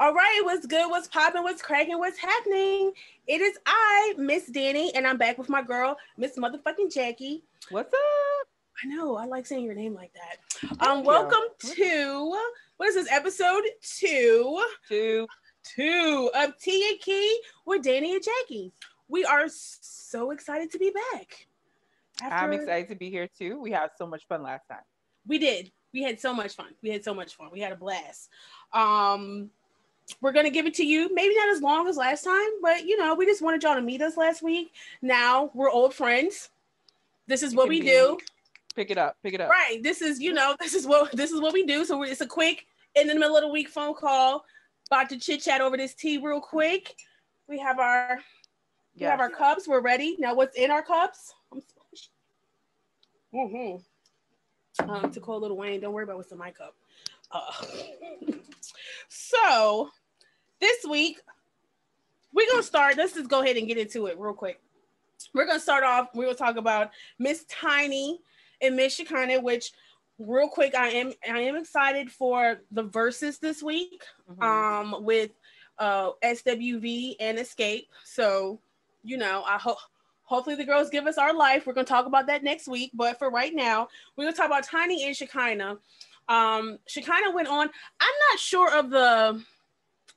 All right, what's good? What's popping? What's cracking? What's happening? It is I, Miss Danny, and I'm back with my girl, Miss Motherfucking Jackie. What's up? I know I like saying your name like that. Um, welcome to what is this episode two? Two. Two of Tea and Kee with Danny and Jackie. We are so excited to be back. After... I'm excited to be here too. We had so much fun last time. We did. We had so much fun. We had so much fun. We had a blast. Um, we're gonna give it to you. Maybe not as long as last time, but you know, we just wanted y'all to meet us last week. Now we're old friends. This is what we do. Pick it up. Pick it up. Right. This is you know this is what this is what we do. So it's a quick in the middle of the week phone call. About to chit chat over this tea real quick. We have our we have our cups. We're ready. Now what's in our cups? Mm-hmm. Um, to call Lil Wayne, don't worry about what's in my cup. Uh, so this week we're gonna start. Let's just go ahead and get into it real quick. We're gonna start off. We're gonna talk about Miss Tiny and Miss Shekinah, which real quick, I am I am excited for the Verzuz this week. Mm-hmm. Um, with uh SWV and Xscape. So, you know, I hope hopefully the girls give us our life. We're gonna talk about that next week. But for right now, we're gonna talk about Tiny and Shekinah. Um, Shekinah went on. I'm not sure of the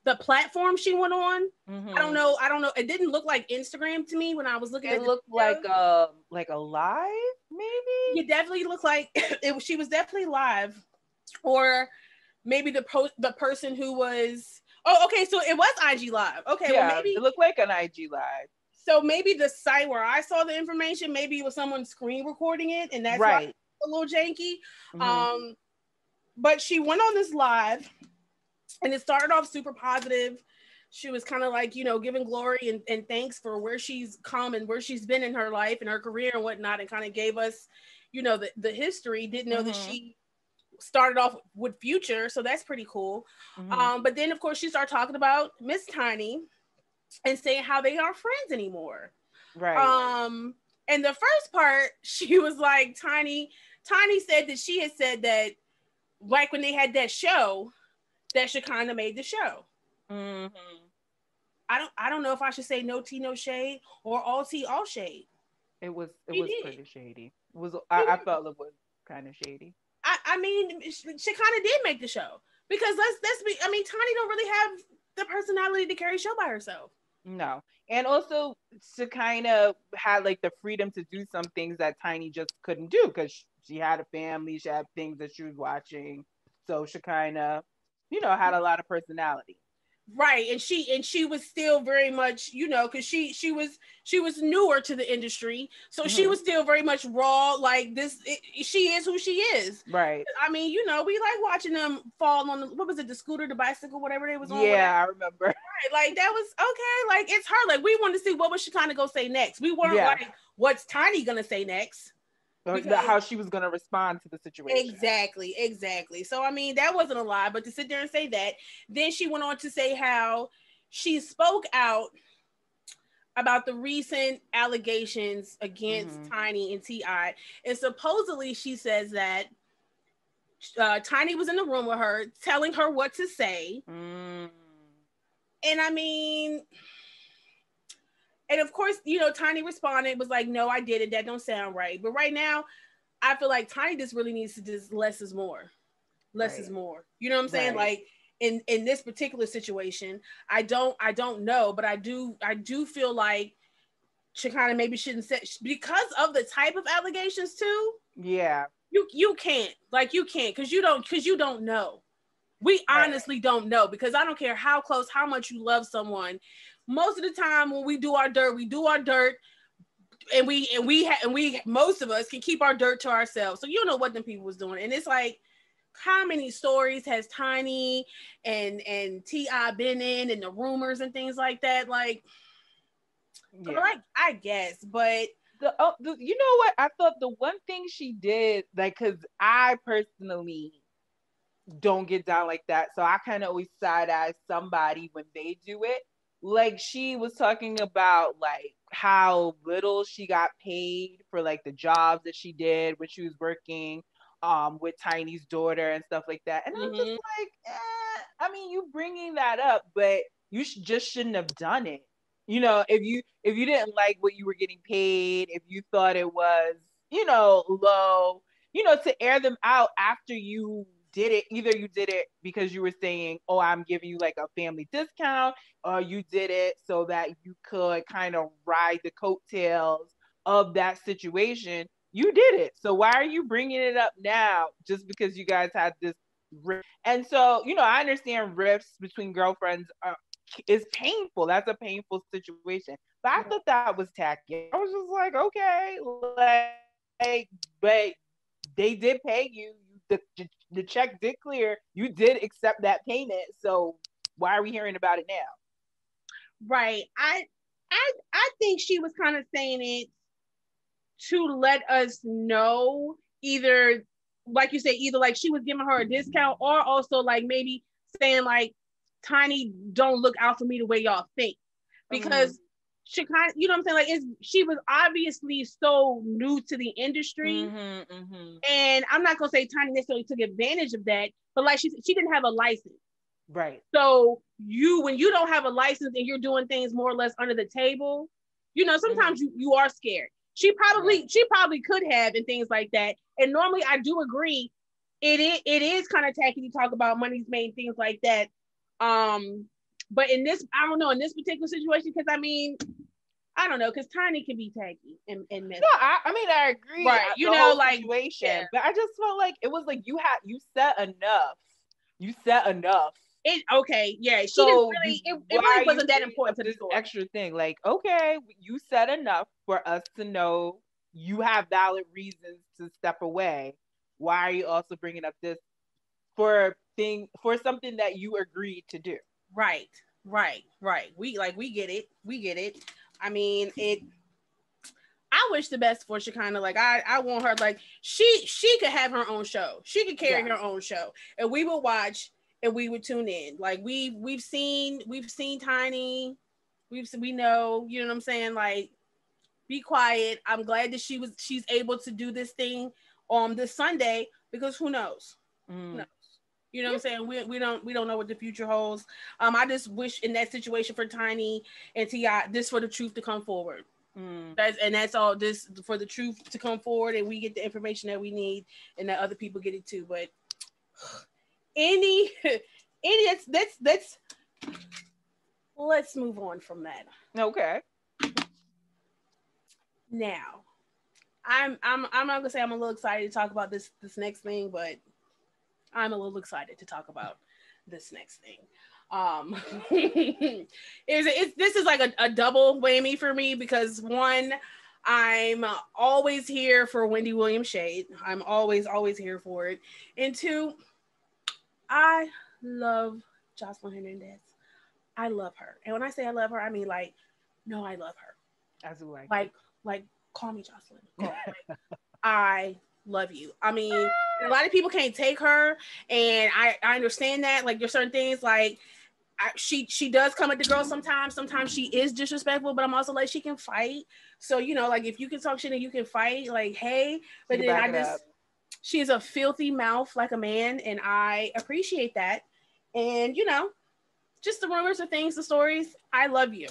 the platform she went on. Mm-hmm. I don't mm-hmm. know. I don't know. It didn't look like Instagram to me when I was looking it at it. looked like a like a live, maybe. It definitely looked like it. She was definitely live, or maybe the post the person who was. Oh, okay. So it was IG live. Okay. Yeah, well, maybe it looked like an IG live. So maybe the site where I saw the information, maybe it was someone screen recording it, and that's right. a little janky. Mm-hmm. Um, but she went on this live and it started off super positive she was kind of like you know giving glory and, and thanks for where she's come and where she's been in her life and her career and whatnot and kind of gave us you know the, the history didn't know mm-hmm. that she started off with future so that's pretty cool mm-hmm. um but then of course she started talking about miss tiny and saying how they aren't friends anymore right um and the first part she was like tiny tiny said that she had said that like when they had that show that Shekinah made the show. Mm-hmm. I don't I don't know if I should say no tea, no shade or all tea, all shade. It was it he was did. pretty shady. It was I, I felt it was kind of shady. I, I mean Shekinah did make the show because let's let's be I mean Tiny don't really have the personality to carry a show by herself. No. And also Shekinah had like the freedom to do some things that Tiny just couldn't do because she had a family, she had things that she was watching. So Shekinah you know, had a lot of personality. Right. And she and she was still very much, you know, because she she was she was newer to the industry. So mm-hmm. she was still very much raw, like this it, she is who she is. Right. I mean, you know, we like watching them fall on the what was it, the scooter, the bicycle, whatever they was on. Yeah, I remember. Right. Like that was okay. Like it's her. Like we wanted to see what was she kind of go say next. We weren't yeah. like, what's Tiny gonna say next? Because, how she was going to respond to the situation. Exactly, exactly. So I mean, that wasn't a lie, but to sit there and say that, then she went on to say how she spoke out about the recent allegations against mm-hmm. Tiny and T.I., and supposedly she says that uh, Tiny was in the room with her, telling her what to say, mm. and I mean and of course, you know, Tiny responded, was like, no, I did it. That don't sound right. But right now, I feel like Tiny just really needs to just less is more. Less right. is more. You know what I'm saying? Right. Like in in this particular situation, I don't I don't know, but I do I do feel like she kind of maybe shouldn't say because of the type of allegations too. Yeah. You you can't like you can't because you don't because you don't know. We honestly right. don't know because I don't care how close, how much you love someone most of the time when we do our dirt, we do our dirt and we and we ha- and we most of us can keep our dirt to ourselves. So you know what them people was doing. And it's like how many stories has Tiny and and T.I. been in and the rumors and things like that? Like, yeah. like I guess, but the, oh, the, you know what? I thought the one thing she did, like, cause I personally don't get down like that, so I kind of always side eye somebody when they do it like she was talking about like how little she got paid for like the jobs that she did when she was working um with Tiny's daughter and stuff like that. And mm-hmm. I'm just like, eh, I mean, you bringing that up, but you sh- just shouldn't have done it. You know, if you if you didn't like what you were getting paid, if you thought it was, you know, low, you know, to air them out after you did it, either you did it because you were saying, "Oh, I'm giving you like a family discount," or you did it so that you could kind of ride the coattails of that situation. You did it. So why are you bringing it up now just because you guys had this and so, you know, I understand rifts between girlfriends uh, are, is painful. That's a painful situation. But I thought that was tacky. I was just like, okay, like, but they did pay you. The, the check did clear. You did accept that payment. So why are we hearing about it now? Right. I I I think she was kind of saying it to let us know either like you say, either like she was giving her a discount or also like maybe saying like Tiny don't look out for me the way y'all think. Because mm-hmm. She kind of, you know what I'm saying? Like it's she was obviously so new to the industry. Mm-hmm, mm-hmm. And I'm not gonna say Tiny necessarily took advantage of that, but like she she didn't have a license. Right. So you when you don't have a license and you're doing things more or less under the table, you know, sometimes mm-hmm. you, you are scared. She probably she probably could have and things like that. And normally I do agree. It is it is kind of tacky to talk about money's made things like that. Um, but in this, I don't know, in this particular situation, because I mean, I don't know, because Tiny can be tacky and, and messy. No, I, I mean I agree. Right, uh, you know, like situation, yeah. but I just felt like it was like you had you said enough. You said enough it okay, yeah. She so really. It, it really wasn't that important to this story. Extra thing, like okay, you said enough for us to know you have valid reasons to step away. Why are you also bringing up this for thing for something that you agreed to do? Right, right, right. We like we get it. We get it. I mean it. I wish the best for Shekinah. Like I, I want her like she she could have her own show. She could carry her own show, and we will watch and we would tune in. Like we we've seen we've seen Tiny, we've we know, you know what I'm saying? Like, be quiet. I'm glad that she was she's able to do this thing on this Sunday because who knows? Mm. Who knows? You know what I'm saying? We, we don't we don't know what the future holds. Um, I just wish in that situation for Tiny and T.I. this for the truth to come forward. Mm. That's and that's all this for the truth to come forward and we get the information that we need and that other people get it too. But any any that's that's that's let's move on from that. Okay. Now, I'm I'm I'm not gonna say I'm a little excited to talk about this this next thing, but I'm a little excited to talk about this next thing. Um, is it's this is like a, a double whammy for me because one, I'm always here for Wendy Williams Shade. I'm always always here for it, and two, I love Joseline Hernandez. I love her. And when I say I love her, I mean like, no, I love her. As like, like, like, call me Joseline. Call. I love you. I mean, a lot of people can't take her, and I I understand that. Like, there's certain things like. I, she she does come at the girl sometimes. Sometimes she is disrespectful, but I'm also like she can fight. So you know, like if you can talk shit and you can fight, like hey. But then I just up she is a filthy mouth like a man, and I appreciate that. And you know, just the rumors of things, the stories. I love you.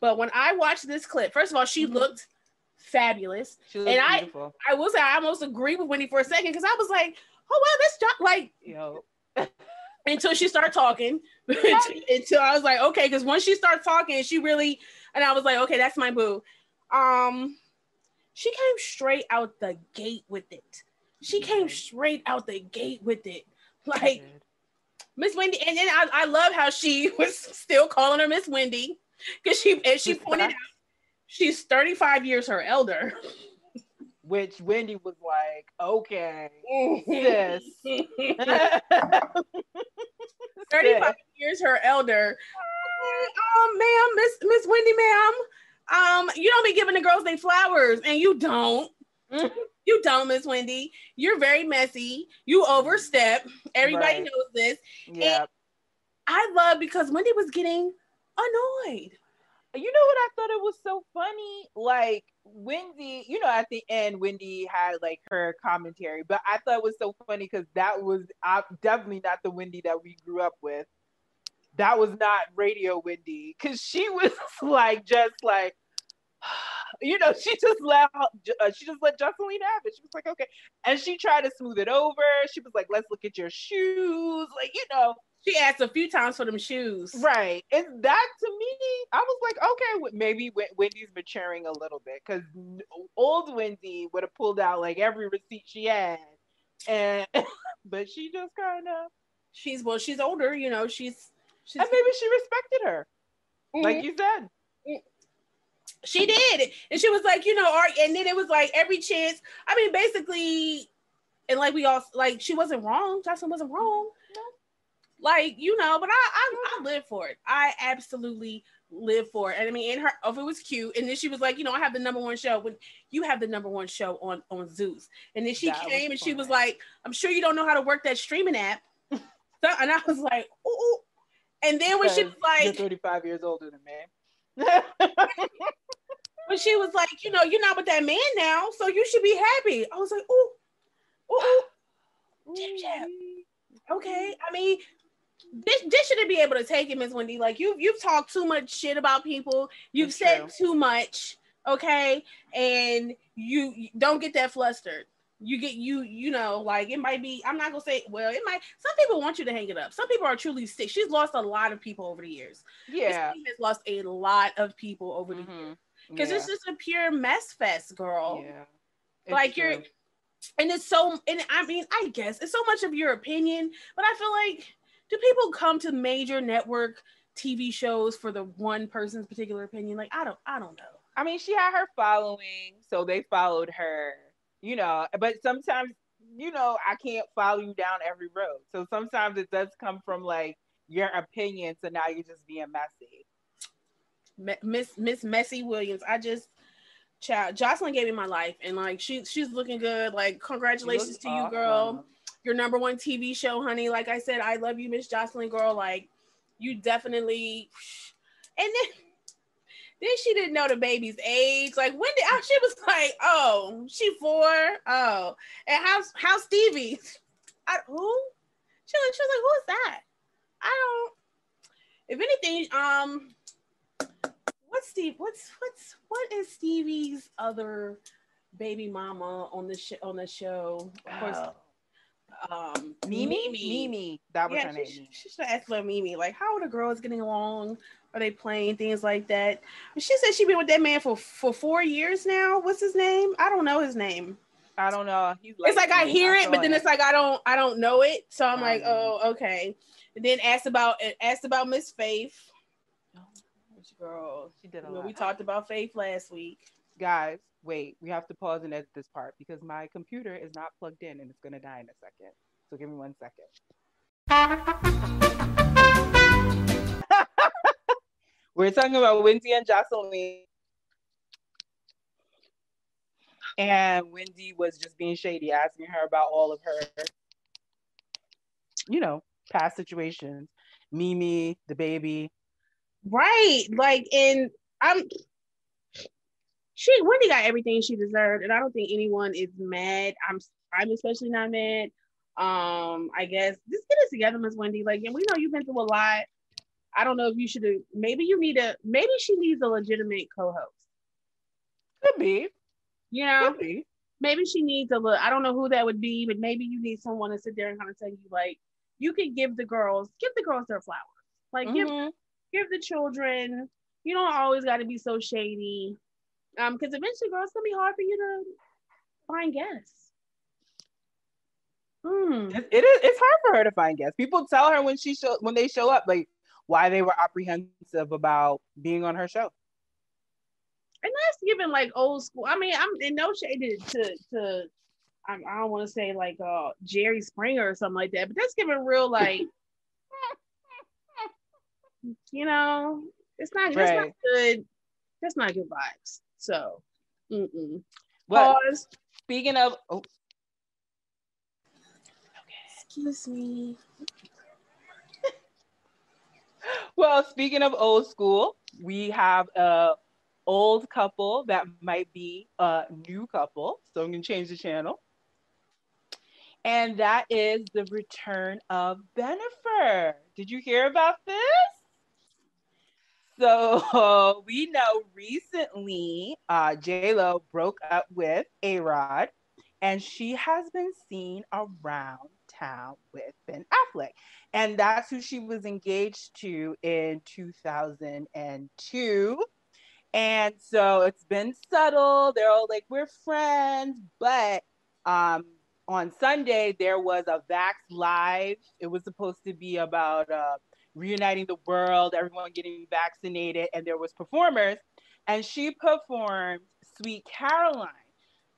But when I watched this clip, first of all, she mm-hmm. looked fabulous, and beautiful. I I will say I almost agree with Wendy for a second because I was like, oh well, this job like yo. until she started talking, until I was like, okay, because once she started talking, she really, and I was like, okay, that's my boo. Um, she came straight out the gate with it. She came straight out the gate with it. Like Miss Wendy, and then I, I love how she was still calling her Miss Wendy. Because she and she pointed out she's 35 years her elder. Which Wendy was like, okay, sis. 35 years her elder. Um, ma'am, Miss Miss Wendy, ma'am. Um, you don't be giving the girls their flowers, and you don't. You don't, Miss Wendy. You're very messy. You overstep. Everybody right. knows this. Yeah. I love because Wendy was getting annoyed. You know what I thought it was so funny? Like Wendy, you know, at the end, Wendy had like her commentary, but I thought it was so funny because that was uh, definitely not the Wendy that we grew up with. That was not radio Wendy because she was like, just like, you know, she just let uh, she just let Joseline have it. She was like, okay, and she tried to smooth it over. She was like, let's look at your shoes, like you know. She asked a few times for them shoes. Right. And that to me, I was like, okay, maybe Wendy's maturing a little bit because old Wendy would have pulled out like every receipt she had. And but she just kind of she's well, she's older, you know, she's, she's and maybe she respected her. Mm-hmm. Like you said. Mm. She did. And she was like, you know, art, and then it was like every chance. I mean, basically, and like we all like she wasn't wrong. Jackson wasn't wrong. Like, you know, but I, I I mm-hmm. live for it. I absolutely live for it. And I mean, in her if it was cute. And then she was like, you know, I have the number one show when you have the number one show on on Zeus. And then she that came and she was like, I'm sure you don't know how to work that streaming app. so, and I was like, ooh. And then when she was like, You're 35 years older than me. but she was like, you know, you're not with that man now, so you should be happy. I was like, oh, oh, jab jab. Okay, I mean, this this shouldn't be able to take it, Miss Wendy. Like you, you've talked too much shit about people. You've That's said true. too much. Okay, and you, you don't get that flustered you get you you know like it might be i'm not gonna say well it might some people want you to hang it up some people are truly sick she's lost a lot of people over the years yeah has lost a lot of people over the mm-hmm. years because yeah. it's just a pure mess fest girl yeah like true. you're and it's so and i mean i guess it's so much of your opinion but i feel like do people come to major network tv shows for the one person's particular opinion like i don't i don't know i mean she had her following so they followed her you know, but sometimes, you know, I can't follow you down every road. So sometimes it does come from like your opinion. So now you're just being messy. Miss Miss Messy Williams. I just child Joseline gave me my life and like she she's looking good. Like congratulations to awesome. you, girl. Your number one TV show, honey. Like I said, I love you, Miss Joseline, girl. Like you definitely and then then she didn't know the baby's age. Like when did she was like, oh, she four. Oh, and how's how's Stevie? I, who? She was, she was like, who is that? I don't. If anything, um, what's Steve? What's what's what is Stevie's other baby mama on the show? On the show, of course. Oh. Um, Mimi, Mimi, Mimi. that was yeah, her name. She, she should ask about Mimi. Like, how are the girls getting along? Are they playing things like that? She said she's been with that man for for four years now. What's his name? I don't know his name. I don't know. He's like it's like I hear it, but then it's like I don't I don't know it. So I'm like, oh, okay. And then asked about asked about Miss Faith. Which girl? She did a lot. We talked about Faith last week. Guys, wait. We have to pause and edit this part because my computer is not plugged in and it's gonna die in a second. So give me one second. We're talking about Wendy and Joseline. And Wendy was just being shady, asking her about all of her, you know, past situations. Mimi, the baby. Right. Like, and I'm she Wendy got everything she deserved, and I don't think anyone is mad. I'm I'm especially not mad. Um, I guess just get it together, Miss Wendy. Like, and we know you've been through a lot. I don't know if you should have. Maybe you need a. Maybe she needs a legitimate co-host. Could be. You know. Could be. Maybe she needs a look. I don't know who that would be, but maybe you need someone to sit there and kind of tell you like, you could give the girls, give the girls their flowers. Like mm-hmm. give give the children. You don't always got to be so shady. Um, because eventually, girl, it's gonna be hard for you to find guests. Hmm. It, it is. It's hard for her to find guests. People tell her when she show when they show up, like why they were apprehensive about being on her show. And that's given like old school. I mean, I'm in no shade to to I, I don't want to say like uh Jerry Springer or something like that, but that's giving real like you know, it's not right. not good. That's not good vibes. So, mm-mm. But Pause. Speaking of, oh. okay. Excuse me well, speaking of old school, we have a old couple that might be a new couple. So I'm gonna change the channel. And that is the return of Bennifer. Did you hear about this? So we know recently uh, J Lo broke up with A Rod, and she has been seen around town with Ben Affleck, and that's who she was engaged to in 2002. And so it's been subtle. They're all like, we're friends. But um, on Sunday, there was a Vax Live. It was supposed to be about uh, reuniting the world, everyone getting vaccinated, and there was performers. And she performed Sweet Caroline.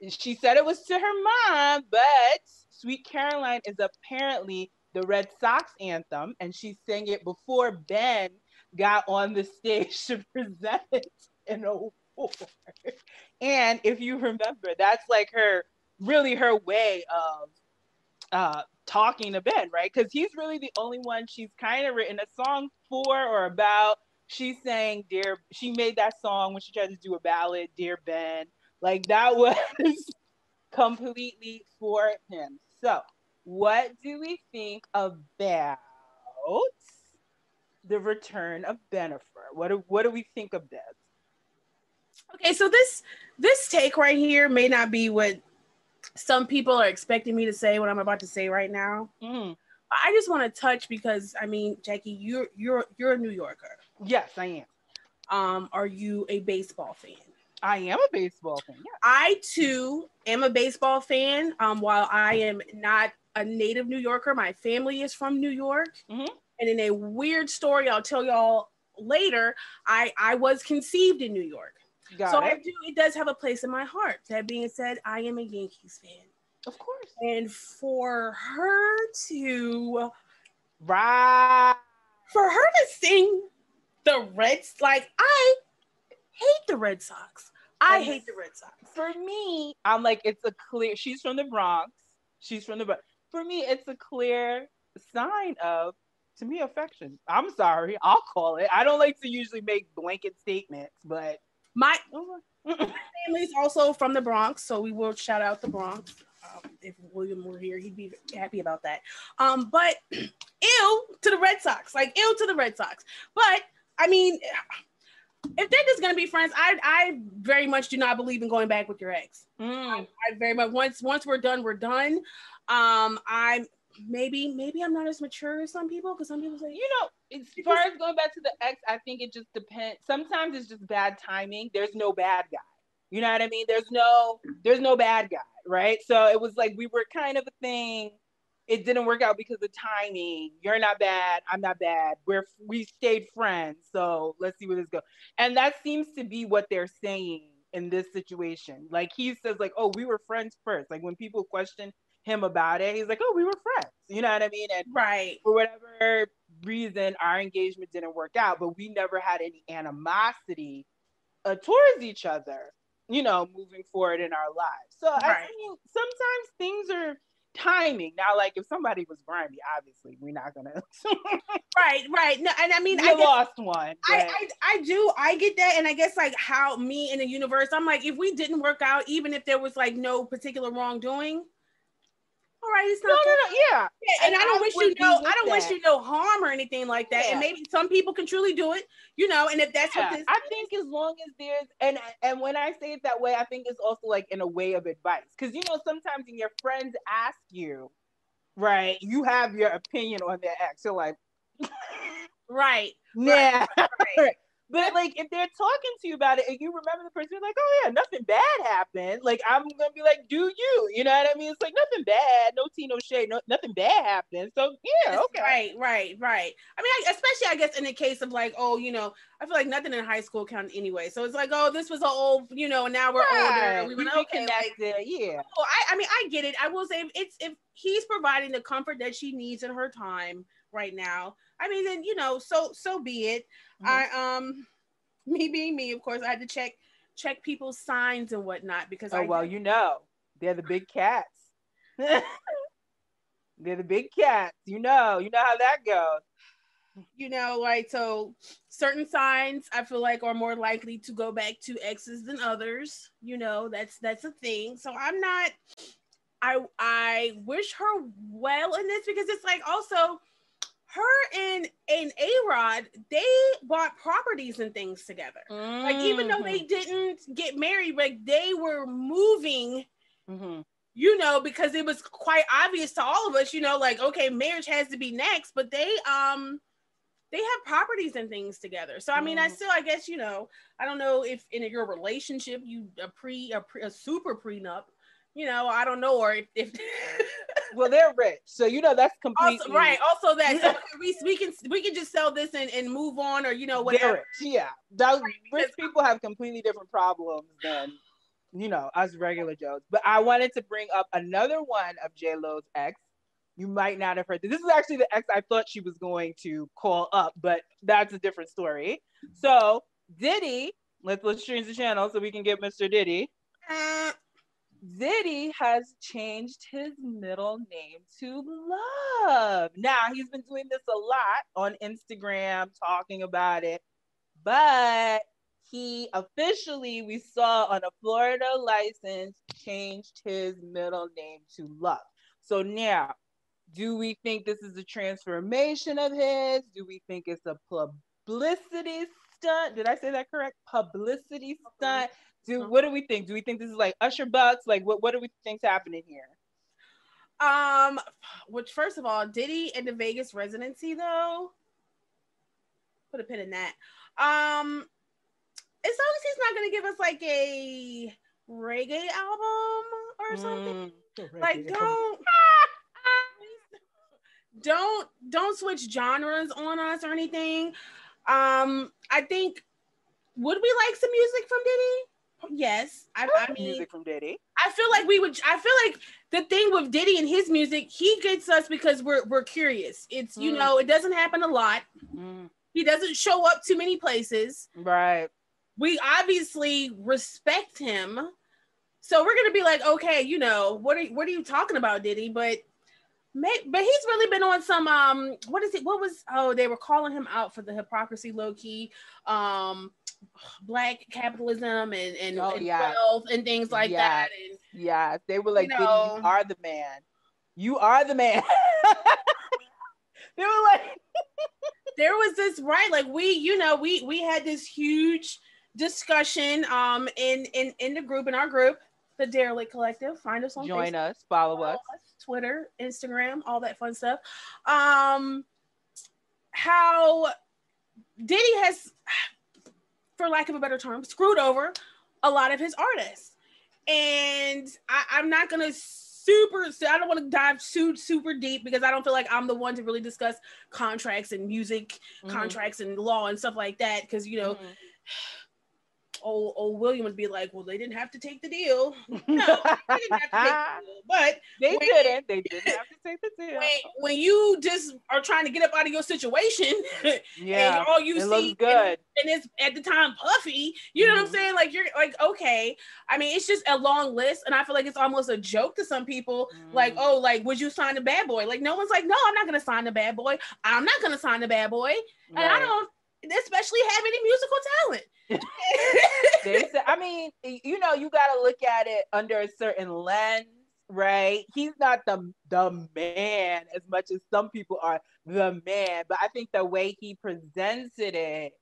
And she said it was to her mom, but Sweet Caroline is apparently the Red Sox anthem, and she sang it before Ben got on the stage to present it in a war. And if you remember, that's like her really her way of uh, talking to Ben, right? Because he's really the only one she's kind of written a song for or about. She sang Dear, she made that song when she tried to do a ballad, Dear Ben. Like that was completely for him. So, what do we think about the return of Bennifer? What do, what do we think of this? Okay, so this this take right here may not be what some people are expecting me to say what I'm about to say right now. Mm. I just want to touch because I mean, Jackie, you're you're you're a New Yorker. Yes, I am. Um, are you a baseball fan? I am a baseball fan. Yeah. I too am a baseball fan. Um, while I am not a native New Yorker, my family is from New York. Mm-hmm. And in a weird story, I'll tell y'all later. I I was conceived in New York. Got so it. I do. It does have a place in my heart. That being said, I am a Yankees fan. Of course. And for her to, right, for her to sing the Reds, like I hate the Red Sox. I and hate the Red Sox. For me, I'm like, it's a clear. She's from the Bronx. She's from the. For me, it's a clear sign of to me affection. I'm sorry, I'll call it. I don't like to usually make blanket statements, but my, my family's also from the Bronx, so we will shout out the Bronx. Um, if William were here, he'd be happy about that. Um, but ill to the Red Sox, like ill to the Red Sox. But I mean, if they're just gonna be friends, I I very much do not believe in going back with your ex. Mm. I, I, very much once once we're done, we're done. Um, I'm maybe maybe I'm not as mature as some people because some people say, you know, as far as going back to the ex, I think it just depends. Sometimes it's just bad timing. There's no bad guy. You know what I mean? There's no there's no bad guy, right? So it was like we were kind of a thing. It didn't work out because of timing. You're not bad. I'm not bad. We're we stayed friends. So let's see where this goes. And that seems to be what they're saying in this situation. Like he says, like, oh, we were friends first. Like when people question him about it. He's like, "Oh, we were friends." You know what I mean? And right for whatever reason, our engagement didn't work out, but we never had any animosity uh, towards each other. You know, moving forward in our lives. So right. I mean, sometimes things are timing. Now, like if somebody was grimy, obviously we're not gonna. right, right. No, and I mean, I guess, lost one. I, I, I do. I get that, and I guess like how me in the universe, I'm like, if we didn't work out, even if there was like no particular wrongdoing, all right, it's not. No, no, no, yeah. yeah and, and I don't I wish you no, I don't that. wish you no harm or anything like that. Yeah. And maybe some people can truly do it, you know. And if that's yeah. what this, I think as long as there's and and when I say it that way, I think it's also like in a way of advice because you know sometimes when your friends ask you, right, you have your opinion on their ex. You're like, right, yeah, right. right. But like if they're talking to you about it and you remember the person, you're like, oh yeah, nothing bad happened. Like I'm gonna be like, do you? You know what I mean? It's like nothing bad, no tea, no shade, no nothing bad happened. So yeah, okay. Right, right, right. I mean, I, especially I guess in the case of like, oh, you know, I feel like nothing in high school counted anyway. So it's like, oh, this was an old, you know, and now we're right. older. We went okay, like, yeah. Oh, I, I mean, I get it. I will say, it's if he's providing the comfort that she needs in her time right now. I mean, then you know, so so be it. I um, me being me, of course, I had to check check people's signs and whatnot because oh I well, you know, they're the big cats. they're the big cats. You know, you know how that goes. You know, like so certain signs I feel like are more likely to go back to exes than others. You know, that's that's a thing. So I'm not I I wish her well in this because it's like also her and and A Rod, they bought properties and things together. Mm-hmm. Like even though they mm-hmm. didn't get married, like they were moving. Mm-hmm. You know, because it was quite obvious to all of us, you know, like okay, marriage has to be next, but they um they have properties and things together. So I mean, mm. I still, I guess, you know, I don't know if in your relationship you a pre a, pre, a super prenup, you know, I don't know, or if, if well, they're rich, so you know that's completely also, right. Also, that so we, we can we can just sell this and, and move on, or you know whatever. Rich, yeah, those right, rich people have completely different problems than you know us regular Joes. But I wanted to bring up another one of J Lo's ex, you might not have heard this. This is actually the ex I thought she was going to call up, but that's a different story. So Diddy, let's let's change the channel so we can get Mr. Diddy. Uh, Diddy has changed his middle name to Love. Now he's been doing this a lot on Instagram, talking about it, but he officially, we saw on a Florida license, changed his middle name to Love. So now do we think this is a transformation of his? Do we think it's a publicity stunt? Did I say that correct? Publicity stunt. Do what do we think? Do we think this is like Usher Bucks? Like what what do we think's happening here? Um, which first of all, Diddy and the Vegas residency though. Put a pin in that. Um, as long as he's not gonna give us like a reggae album or something, mm, like don't don't don't switch genres on us or anything. Um, I think would we like some music from Diddy? Yes, I, I mean music from Diddy. I feel like we would. I feel like the thing with Diddy and his music, he gets us because we're we're curious. It's you mm. know it doesn't happen a lot. Mm. He doesn't show up too many places. Right. We obviously respect him, so we're gonna be like, okay, you know, what are what are you talking about, Diddy? But May, but he's really been on some um what is it what was oh they were calling him out for the hypocrisy low key um black capitalism and and, oh, and wealth and things like that. And yeah they were like you, know, you are the man. You are the man. They were like there was this right like we you know we we had this huge discussion um in in in the group in our group the derelict collective. Find us on join Facebook. us. Follow, follow us. us Twitter, Instagram, all that fun stuff. Um, how Diddy has, for lack of a better term, screwed over a lot of his artists. And I, am not gonna super I don't want to dive too super deep because I don't feel like I'm the one to really discuss contracts and music mm-hmm. contracts and law and stuff like that because you know mm-hmm old, old William would be like, "Well, they didn't have to take the deal." No, they didn't have to take the deal. But they when, didn't. They didn't have to take the deal. When, when, you just are trying to get up out of your situation, yeah, and all you it see good. And, and, it's at the time puffy. You know mm-hmm. what I'm mm-hmm. saying? Like you're like, okay. I mean, it's just a long list, and I feel like it's almost a joke to some people. Mm-hmm. Like, oh, like would you sign a bad boy? Like no one's like, no, I'm not gonna sign a bad boy. I'm not gonna sign a bad boy, and right. I don't especially have any musical talent. I mean, you know, you got to look at it under a certain lens, right? He's not the the man as much as some people are the man, but I think the way he presented it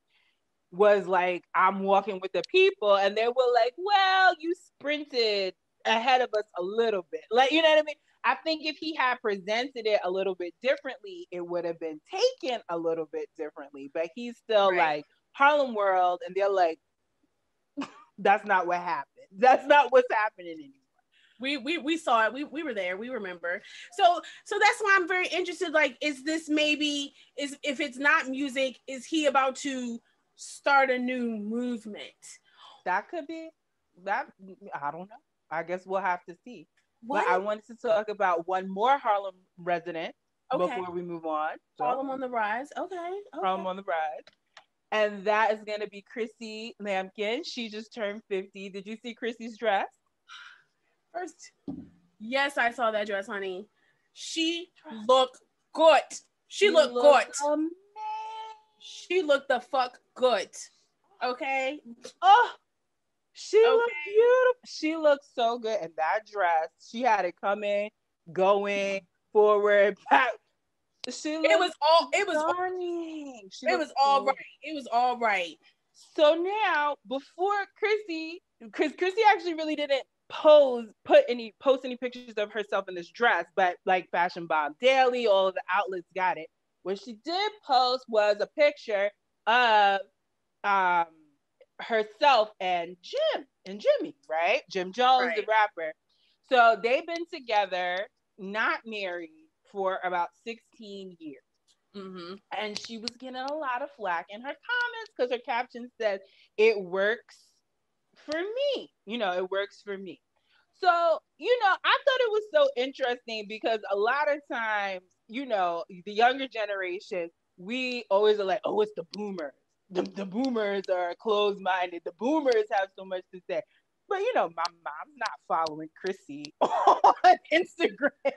was like, I'm walking with the people, and they were like, "Well, you sprinted ahead of us a little bit," like you know what I mean. I think if he had presented it a little bit differently, it would have been taken a little bit differently. But he's still right. like Harlem World, and they're like, that's not what happened. That's not what's happening anymore. We, we we saw it. We we were there. We remember. So so that's why I'm very interested. Like, is this maybe is if it's not music, is he about to start a new movement? That could be. That I don't know. I guess we'll have to see. What? But I wanted to talk about one more Harlem resident okay. before we move on. So, Harlem on the rise. Okay. okay. Harlem on the rise. And that is going to be Chrissy Lampkin. She just turned 50. Did you see Chrissy's dress? First, yes, I saw that dress, honey. She looked good. She looked good. She looked the fuck good. Okay. Oh, she okay. looked beautiful. She looked so good in that dress. She had it coming, going forward, back. She it was all. It was. Stunning. It was all right. It was all right. So now, before Chrissy, because Chrissy actually really didn't pose, put any post any pictures of herself in this dress, but like Fashion Bomb Daily, all the outlets got it. What she did post was a picture of um herself and Jim and Jimmy, right? Jim Jones, right. the rapper. So they've been together, not married, for about 16 years. Mm-hmm. And she was getting a lot of flack in her comments because her caption says, It works for me. You know, it works for me. So, you know, I thought it was so interesting because a lot of times, you know, the younger generation, we always are like, oh, it's the boomers. The, the boomers are closed minded. The boomers have so much to say. But, you know, my mom's not following Chrissy on Instagram.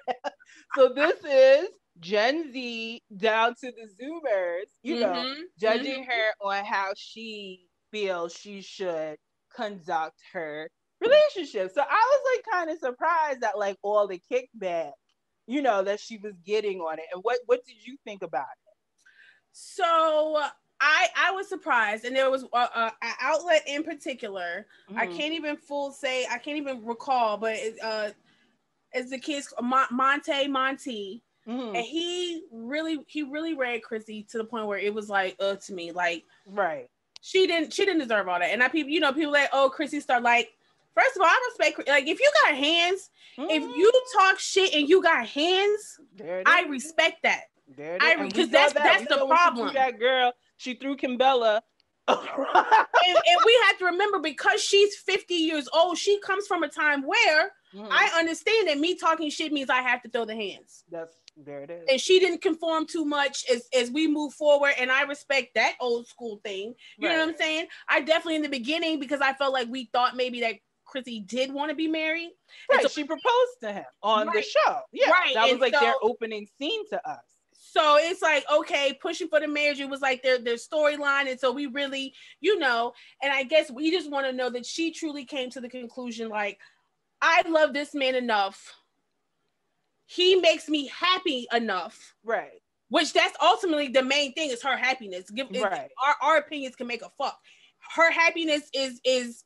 so this is Gen Z down to the Zoomers, you mm-hmm. know, judging mm-hmm. her on how she feels she should conduct her relationship. So I was like kind of surprised at like all the kickback, you know, that she was getting on it. And what what did you think about it? So I I was surprised, and there was a, a, a outlet in particular. Mm-hmm. I can't even full say I can't even recall, but it, uh, it's the kids Monte Monty. Mm-hmm. And he really, he really read Chrissy to the point where it was like, uh, to me, like, right. She didn't, she didn't deserve all that. And I people, you know, people like, oh, Chrissy start like, First of all, I respect like if you got hands, mm-hmm. if you talk shit and you got hands, I respect that. I because that's that. that's we the problem. That girl, she threw Kimbella. and, and, we have to remember because she's 50 years old, she comes from a time where mm-hmm. I understand that me talking shit means I have to throw the hands. That's there it is. And she didn't conform too much as, as we move forward. And I respect that old school thing. You right. know what I'm saying? I definitely in the beginning because I felt like we thought maybe that Chrissy did want to be married. Right. So, she proposed to him on right. the show. Yeah. Right. That was and like so, their opening scene to us. So it's like, okay, pushing for the marriage, it was like their, their storyline. And so we really, you know, and I guess we just want to know that she truly came to the conclusion like, I love this man enough. He makes me happy enough. Right. Which that's ultimately the main thing is her happiness. Give right. our, our opinions can make a fuck. Her happiness is is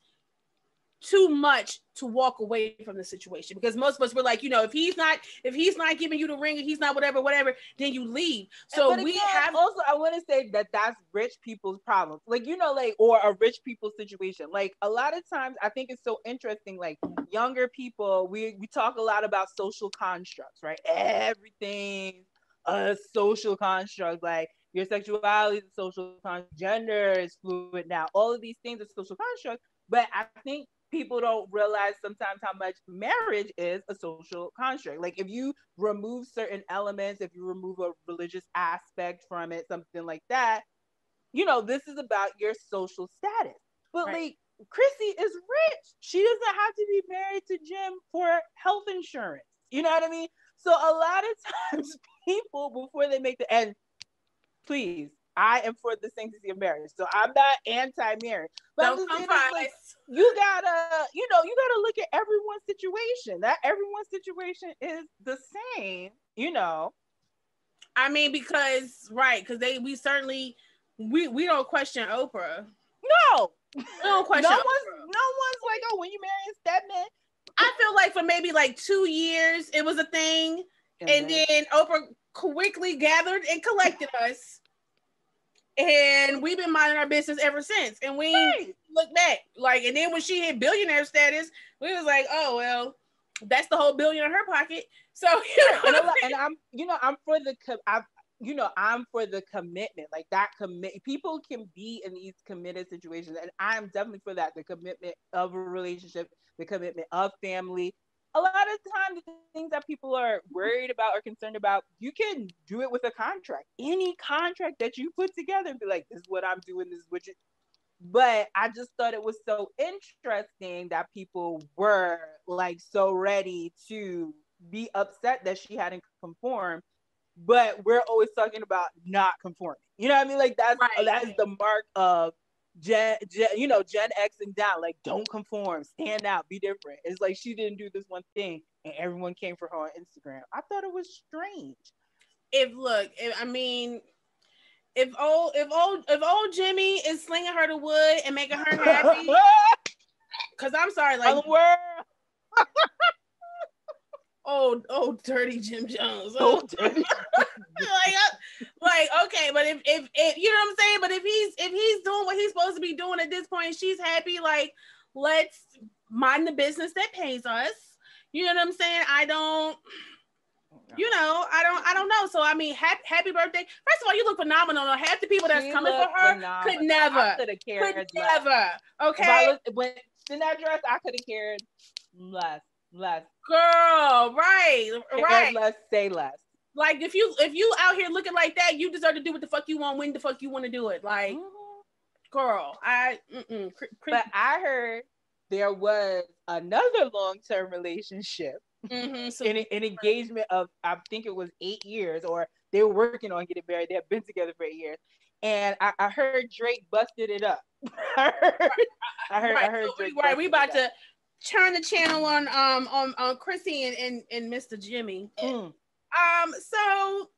too much to walk away from the situation because most of us were like, you know, if he's not if he's not giving you the ring, if he's not whatever, whatever, then you leave. So again, we have also I want to say that that's rich people's problem, like you know, like or a rich people's situation. Like a lot of times, I think it's so interesting. Like younger people, we we talk a lot about social constructs, right? Everything a social construct, like your sexuality is a social construct, gender is fluid now. All of these things are social constructs. But I think people don't realize sometimes how much marriage is a social construct. Like if you remove certain elements, if you remove a religious aspect from it, something like that, you know, this is about your social status. But right. like Chrissy is rich. She doesn't have to be married to Jim for health insurance. You know what I mean? So a lot of times people before they make the end, please I am for the sanctity of marriage. So I'm not anti-marriage. But Don't I'm like, you gotta, you know, you gotta look at everyone's situation. That everyone's situation is the same, you know. I mean, because right, because they we certainly we we don't question Oprah. No. We don't question no one's no one's like, oh, when you marry a Stedman. I feel like for maybe like two years it was a thing. And, and then, then Oprah quickly gathered and collected us and we've been minding our business ever since. And we right. look back, like, and then when she hit billionaire status, we was like, oh well, that's the whole billion in her pocket. So you know, and, and, I'm, you know, I'm for the, I, you know, I'm for the commitment, like that commit. People can be in these committed situations, and I'm definitely for that. The commitment of a relationship, the commitment of family, a lot of times the things that people are worried about or concerned about, you can do it with a contract. Any contract that you put together and be like, this is what I'm doing, this is what you but I just thought it was so interesting that people were like so ready to be upset that she hadn't conformed but we're always talking about not conforming. You know what I mean? Like that's Right. that's the mark of Gen, Gen, you know, Gen X and down. Like, don't conform, stand out, be different. It's like she didn't do this one thing, and everyone came for her on Instagram. I thought it was strange. if look, if, I mean, if old if old if old Jimmy is slinging her to wood and making her happy, because I'm sorry, like Other world. old old dirty Jim Jones. So dirty. like, uh, like okay, but if, if if you know what I'm saying, but if he's if he's doing what he's supposed to be doing at this point, she's happy. Like, let's mind the business that pays us. You know what I'm saying? I don't. You know, I don't, I don't know. So I mean, happy, happy birthday! First of all, you look phenomenal. Half the people that's She coming for her phenomenal. could never, could have cared could never. If I Okay, was when in that dress, I could have cared less, less, girl, right, right. less, say less. Like if you if you out here looking like that, you deserve to do what the fuck you want when the fuck you want to do it. Like, Mhm. girl, I, mm-mm, But I heard there was another long-term relationship, mhm, so an, an engagement of I think it was eight years, or they were working on getting married. They had been together for eight years, and I, I heard Drake busted it up. I heard, I heard, I right, heard so we, right, we about to turn the channel on um on on Chrissy and and, and Mr. Jimmy. Mm. Um, so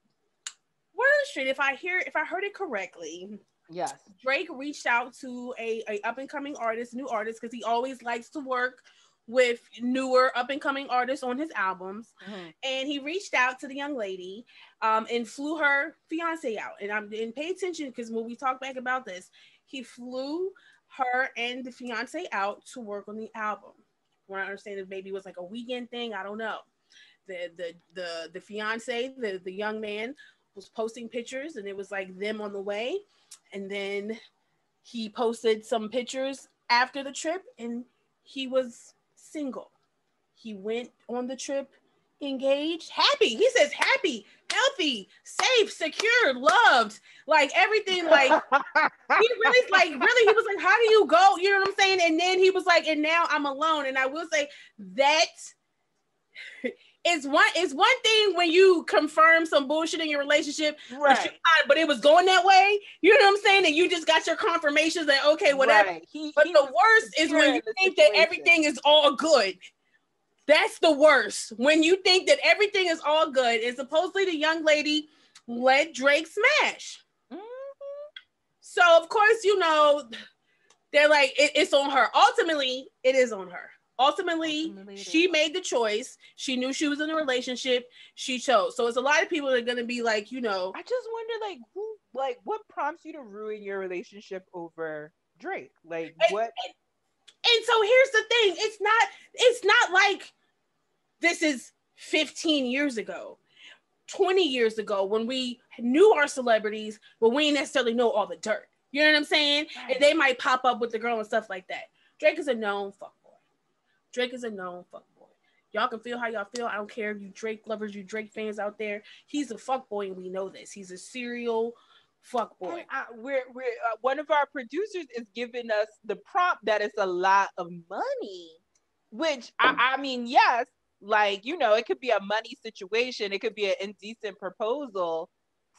word on the street, if I hear if I heard it correctly, Yes. Drake reached out to a, a up and coming artist, new artist, because he always likes to work with newer up and coming artists on his albums. Mhm. And he reached out to the young lady um, and flew her fiance out. And I'm and pay attention because when we talk back about this, he flew her and the fiance out to work on the album. What I understand is maybe it was like a weekend thing. I don't know. The the the the fiance, the the young man, was posting pictures, and it was like them on the way. And then he posted some pictures after the trip, and he was single. He went on the trip engaged, happy. He says happy, healthy, safe, secure, loved, like everything. Like he really, like really, he was like, "How do you go?" You know what I'm saying? And then he was like, "And now I'm alone." And I will say that is one. It's one thing when you confirm some bullshit in your relationship, but, you- right. but it was going that way. You know what I'm saying? And you just got your confirmations that okay, whatever. Right. He, But he the worst is when you think that everything is all good. That's the worst. When you think that everything is all good, and supposedly the young lady let Drake smash. Mhm. So of course, you know, they're like, it- it's on her. Ultimately, it is on her. Ultimately, Ultimately, she made the choice. She knew she was in a relationship. She chose. So it's a lot of people that are gonna be like, you know, I just wonder, like, who, like, what prompts you to ruin your relationship over Drake? Like, And- what? and so here's the thing it's not it's not like this is 15 years ago 20 years ago when we knew our celebrities but we didn't necessarily know all the dirt. You know what i'm saying? And they might pop up with the girl and stuff like that. Drake is a known fuckboy. Drake is a known fuckboy. Y'all can feel how y'all feel. I don't care if you drake lovers you drake fans out there. He's a fuckboy and we know this. He's a serial fuckboy. And I, we're we're uh, one of our producers is giving us the prompt that it's a lot of money, which I, I mean, yes, like you know, it could be a money situation, it could be an indecent proposal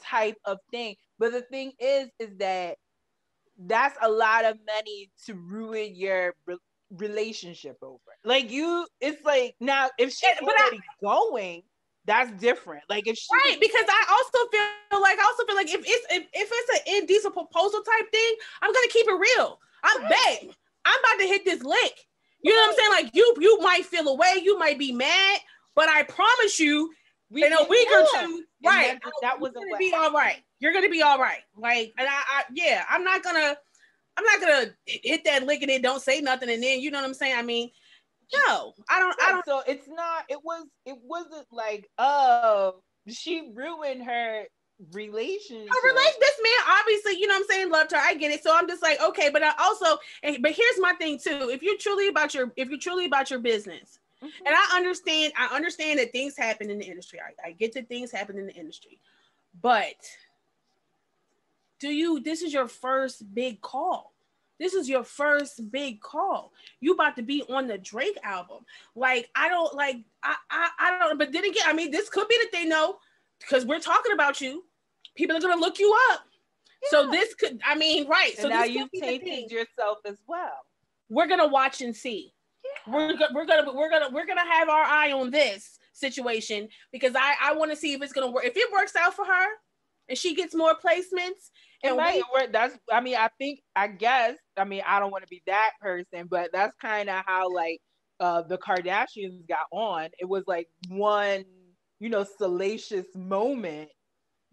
type of thing. But the thing is, is that that's a lot of money to ruin your re- relationship over. Like you, it's like now if she's but I- already going, that's different. Like if she Right, because I also feel like I also feel like if it's if, if it's an indecent proposal type thing, I'm gonna keep it real. I'm Right. babe. I'm about to hit this lick. You know what I'm saying? Like you you might feel away, you might be mad, but I promise you, we in a week or two, right? that- that you're wasn't gonna be all right. You're gonna be all right. Like, and I, I yeah, I'm not gonna, I'm not gonna hit that lick and then don't say nothing, and then you know what I'm saying? I mean, no, I don't, I don't. so it's not it was it wasn't like oh she ruined her relationship. A relation this man obviously you know what i'm saying loved her i get it. So i'm just like okay but i also but here's my thing too. If you're truly about your if you're truly about your business Mhm. and i understand i understand that things happen in the industry. I, I get that things happen in the industry. But do you this is your first big call. This is your first big call. You about to be on the drake album. Like i don't like i i, I don't but then again i mean this could be the thing though because we're talking about you. People are gonna look you up. Yeah. So this could, I mean, right. And so now you've tainted yourself as well. We're gonna watch and see. Yeah. We're, we're gonna we're gonna we're gonna have our eye on this situation because I I want to see if it's gonna work. If it works out for her and she gets more placements and we, work, that's I mean I think I guess I mean I don't want to be that person, but that's kind of how like uh the Kardashians got on. It was like one you know salacious moment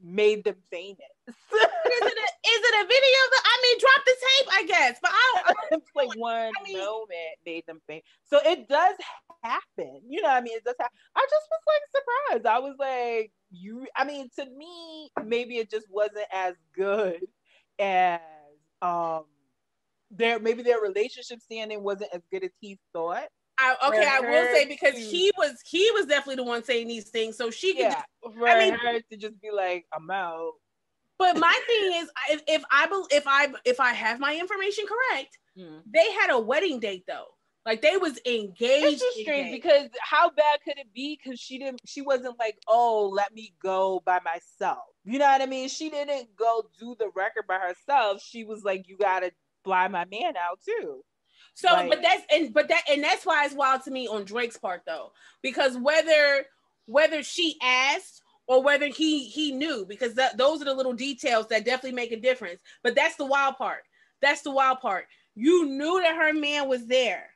made them famous. is, it a, is it a video? That, I mean, drop the tape, I guess. But I don't. I don't like one I mean, moment made them famous. So it does happen. You know, I mean, it does happen. I just was like surprised. I was like, you. I mean, to me, maybe it just wasn't as good as um their maybe their relationship standing wasn't as good as he thought. I, okay, I will say because he was he was definitely the one saying these things, so she could. Yeah, just, I mean, her to just be like, "I'm out." But my thing is, if, if I if I if I have my information correct, mm. they had a wedding date though. Like they was engaged. It's just strange because how bad could it be? Because she didn't. She wasn't like, "Oh, let me go by myself." You know what I mean? She didn't go do the record by herself. She was like, "You gotta fly my man out too." So, like, but that's and but that and that's why it's wild to me on Drake's part though, because whether whether she asked or whether he he knew, because that, those are the little details that definitely make a difference. But that's the wild part. That's the wild part. You knew that her man was there,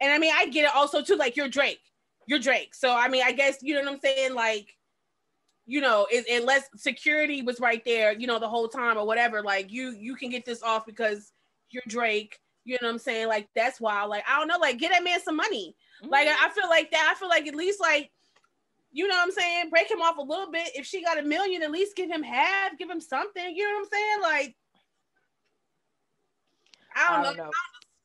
and I mean I get it also too. Like you're Drake, you're Drake. So I mean I guess you know what I'm saying. Like you know, it, unless security was right there, you know, the whole time or whatever, like you you can get this off because you're Drake you know what I'm saying? Like that's wild. Like I don't know. Like get that man some money. Mm-hmm. Like I feel like that. I feel like at least like you know what I'm saying? Break him off a little bit. If she got a million, at least give him half. Give him something. You know what I'm saying? Like I don't, I don't know. know.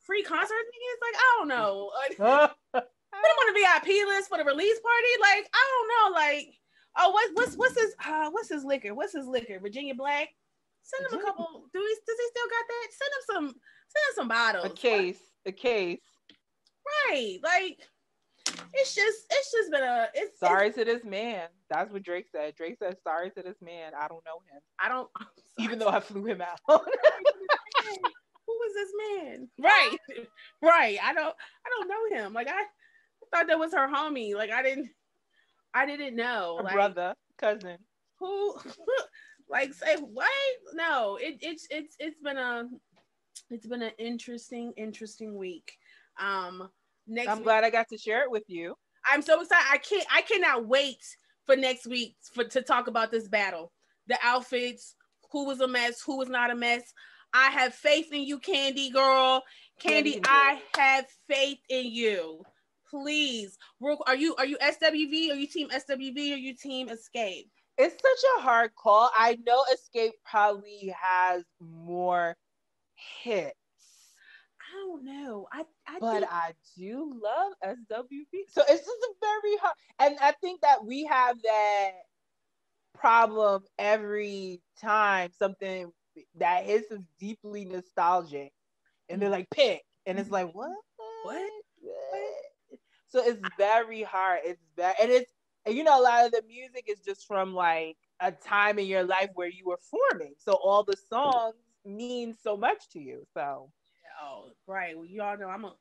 Free concert It's like I don't know. Put him on the VIP list for the release party. Like I don't know. Like oh, what, what's what's his uh, what's his liquor? What's his liquor? Virginia Black. Send him a couple. Do he does he still got that? Send him some Send some bottles. A case. A case. Right. Like it's just it's just been a it's sorry it's, to this man. That's what Drake said. Drake said sorry to this man. I don't know him. I don't even though I flew him out. Who is this man? Right. Right. I don't I don't know him. Like I, thought that was her homie. Like I didn't I didn't know. Like, brother, cousin. Who like say what? No, it, it's it's it's been a it's been an interesting, interesting week. Um, next I'm week, glad I got to share it with you. I'm so excited. I can't I cannot wait for next week for to talk about this battle. The outfits, who was a mess, who was not a mess. I have faith in you, Kandi girl. Kandi, Kandi I have faith in you. Please. Are you are you SWV? Are you team SWV or you team Xscape? It's such a hard call. I know Xscape probably has more hits. I don't know. I, I but think... I do love SWV. So it's just a very hard, and I think that we have that problem every time something that hits is deeply nostalgic, and they're like pick, and it's like mm-hmm. what, what, what? So it's very hard. It's very, and it's, and you know, a lot of the music is just from like a time in your life where you were forming. So all the songs means so much to you. So, oh, right. Well, you all know I'm a.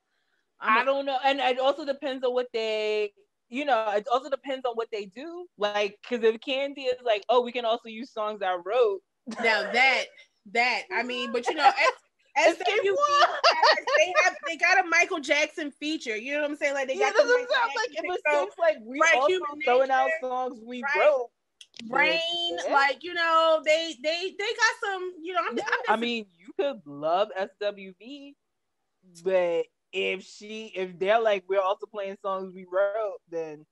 I'm I don't know, and it also depends on what they. You know, it also depends on what they do. Like, because if Kandi is like, oh, we can also use songs I wrote. Now that that I mean, but you know, as, they, they have they got a Michael Jackson feature. You know what I'm saying? Like they got yeah, the Michael like it seems like we right, also throwing out songs we right. wrote brain yeah. like you know they they they got some you know I'm, yeah. I'm i mean you could love swv but if she if they're like we're also playing songs we wrote then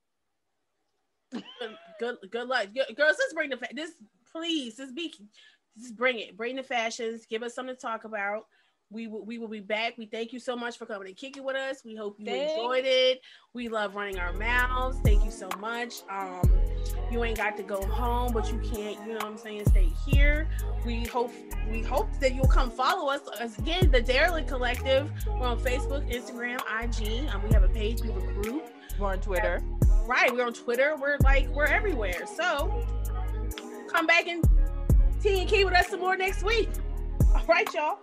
good good luck girls let's bring the this please just be just bring it bring the fashions give us something to talk about we will we will be back. We thank you so much for coming and kicking with us. We hope you Thanks. enjoyed it. We love running our mouths. Thank you so much. Um, you ain't got to go home, but you can't, you know what I'm saying, stay here. We hope we hope that you'll come follow us. Again, the Derelict Collective. We're on Facebook, Instagram, IG. Um, we have a page, we have a group. We're on Twitter. Right, we're on Twitter. We're like we're everywhere. So come back and Tea and Kee with us some more next week. All right, y'all.